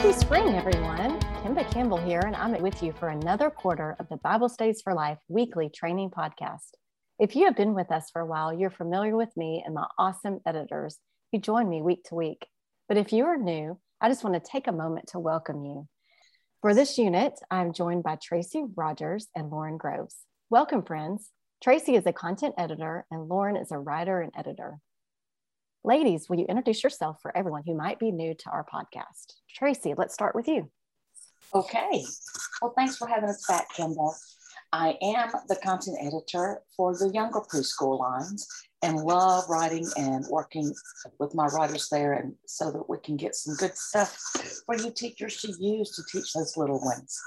Happy spring, everyone. Kimba Campbell here, and I'm with you for another quarter of the Bible Studies for Life weekly training podcast. If you have been with us for a while, you're familiar with me and my awesome editors who join me week to week. But if you are new, I just want to take a moment to welcome you. For this unit, I'm joined by Tracy Rogers and Lauren Groves. Welcome, friends. Tracy is a content editor, and Lauren is a writer and editor. Ladies, will you introduce yourself for everyone who might be new to our podcast? Tracy, let's start with you. Okay. Well, thanks for having us back, Kimba. I am the content editor for the younger preschool lines and love writing and working with my writers there and so that we can get some good stuff for you teachers to use to teach those little ones.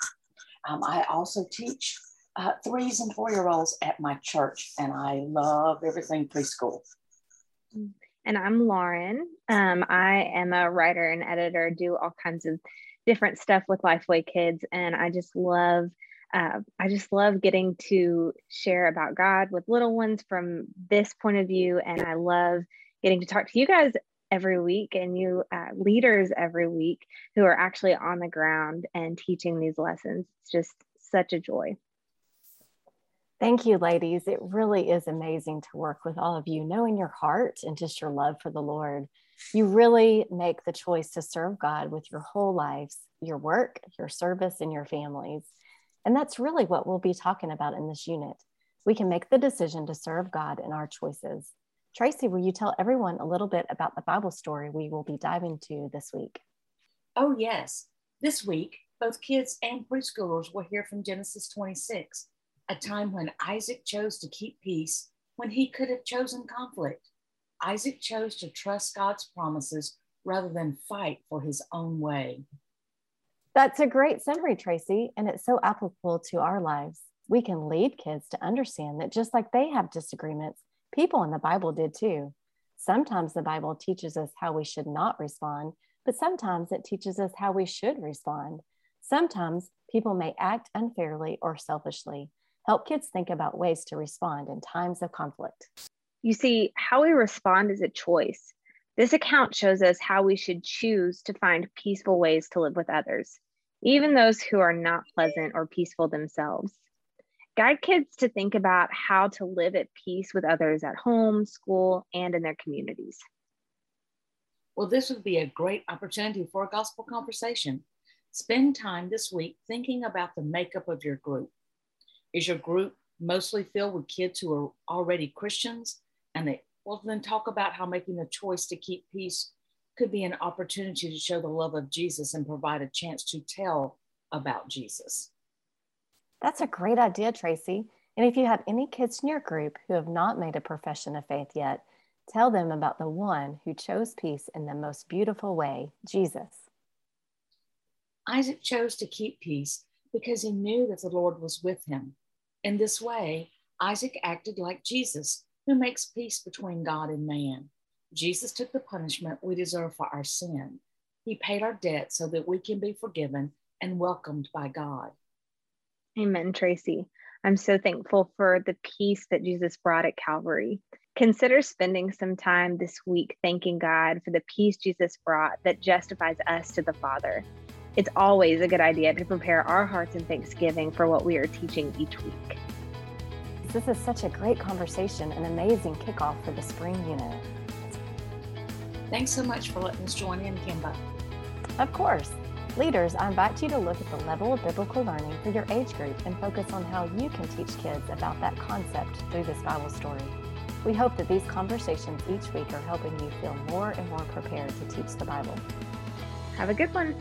Um, I also teach uh, threes and four year olds at my church, and I love everything preschool. And I'm Lauren. Um, I am a writer and editor, do all kinds of different stuff with Lifeway Kids, and I just love. Uh, I just love getting to share about God with little ones from this point of view, and I love getting to talk to you guys every week and you uh, leaders every week who are actually on the ground and teaching these lessons. It's just such a joy. Thank you, ladies. It really is amazing to work with all of you, knowing your heart and just your love for the Lord. You really make the choice to serve God with your whole lives, your work, your service, and your families. And that's really what we'll be talking about in this unit. We can make the decision to serve God in our choices. Tracy, will you tell everyone a little bit about the Bible story we will be diving to this week? Oh, yes. This week, both kids and preschoolers will hear from Genesis 26 a time when Isaac chose to keep peace when he could have chosen conflict. Isaac chose to trust God's promises rather than fight for his own way. That's a great summary, Tracy, and it's so applicable to our lives. We can lead kids to understand that just like they have disagreements, people in the Bible did too. Sometimes the Bible teaches us how we should not respond, but sometimes it teaches us how we should respond. Sometimes people may act unfairly or selfishly, help kids think about ways to respond in times of conflict. You see, how we respond is a choice. This account shows us how we should choose to find peaceful ways to live with others, even those who are not pleasant or peaceful themselves. Guide kids to think about how to live at peace with others at home, school, and in their communities. Well, this would be a great opportunity for a gospel conversation. Spend time this week thinking about the makeup of your group. Is your group mostly filled with kids who are already Christians? And they, well, then talk about how making the choice to keep peace could be an opportunity to show the love of Jesus and provide a chance to tell about Jesus. That's a great idea, Tracy. And if you have any kids in your group who have not made a profession of faith yet, tell them about the one who chose peace in the most beautiful way, Jesus. Isaac chose to keep peace because he knew that the Lord was with him. In this way, Isaac acted like Jesus, who makes peace between God and man. Jesus took the punishment we deserve for our sin. He paid our debt so that we can be forgiven and welcomed by God. Amen, Tracy. I'm so thankful for the peace that Jesus brought at Calvary. Consider spending some time this week thanking God for the peace Jesus brought that justifies us to the Father. It's always a good idea to prepare our hearts in thanksgiving for what we are teaching each week. This is such a great conversation, an amazing kickoff for the spring unit. Thanks so much for letting us join in, Kimba. Of course. Leaders, I invite you to look at the level of biblical learning for your age group and focus on how you can teach kids about that concept through this Bible story. We hope that these conversations each week are helping you feel more and more prepared to teach the Bible. Have a good one.